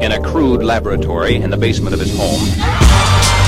in a crude laboratory in the basement of his home.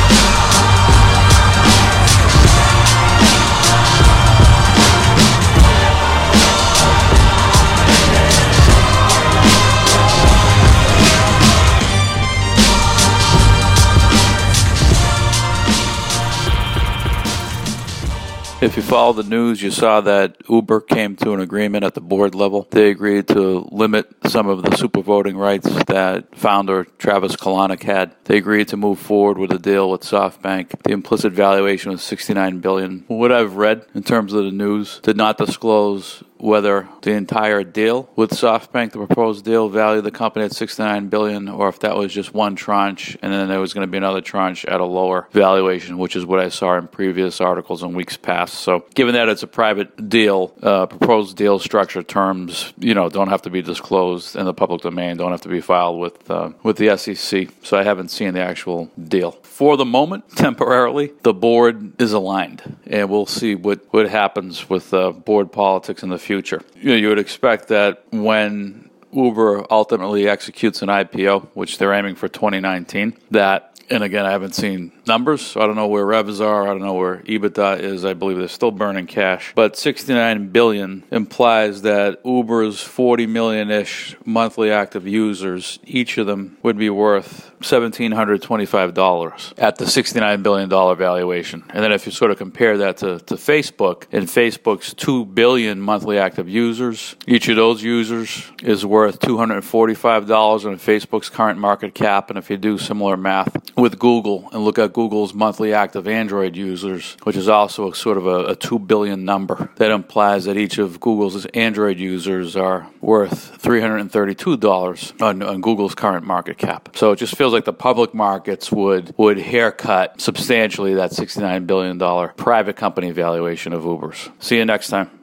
If you follow the news, you saw that Uber came to an agreement at the board level. They agreed to limit some of the super voting rights that founder Travis Kalanick had. They agreed to move forward with a deal with SoftBank. The implicit valuation was 69 billion. What I've read in terms of the news did not disclose whether the entire deal with SoftBank, the proposed deal, valued the company at 69 billion, or if that was just one tranche, and then there was going to be another tranche at a lower valuation, which is what I saw in previous articles in weeks past. So, given that it's a private deal, uh, proposed deal structure terms, you know, don't have to be disclosed in the public domain, don't have to be filed with uh, with the SEC. So, I haven't seen the actual deal. For the moment, temporarily, the board is aligned, and we'll see what what happens with uh, board politics in the future future. You, know, you would expect that when Uber ultimately executes an IPO, which they're aiming for 2019, that and again, I haven't seen numbers, so I don't know where revs are. I don't know where EBITDA is. I believe they're still burning cash, but 69 billion implies that Uber's 40 million-ish monthly active users, each of them would be worth $1,725 at the $69 billion valuation. And then if you sort of compare that to, to Facebook, and Facebook's 2 billion monthly active users, each of those users is worth $245 on Facebook's current market cap. And if you do similar math with Google and look at Google's monthly active Android users, which is also a sort of a, a 2 billion number, that implies that each of Google's Android users are worth $332 on, on Google's current market cap. So it just feels like the public markets would would haircut substantially that $69 billion private company valuation of Uber's. See you next time.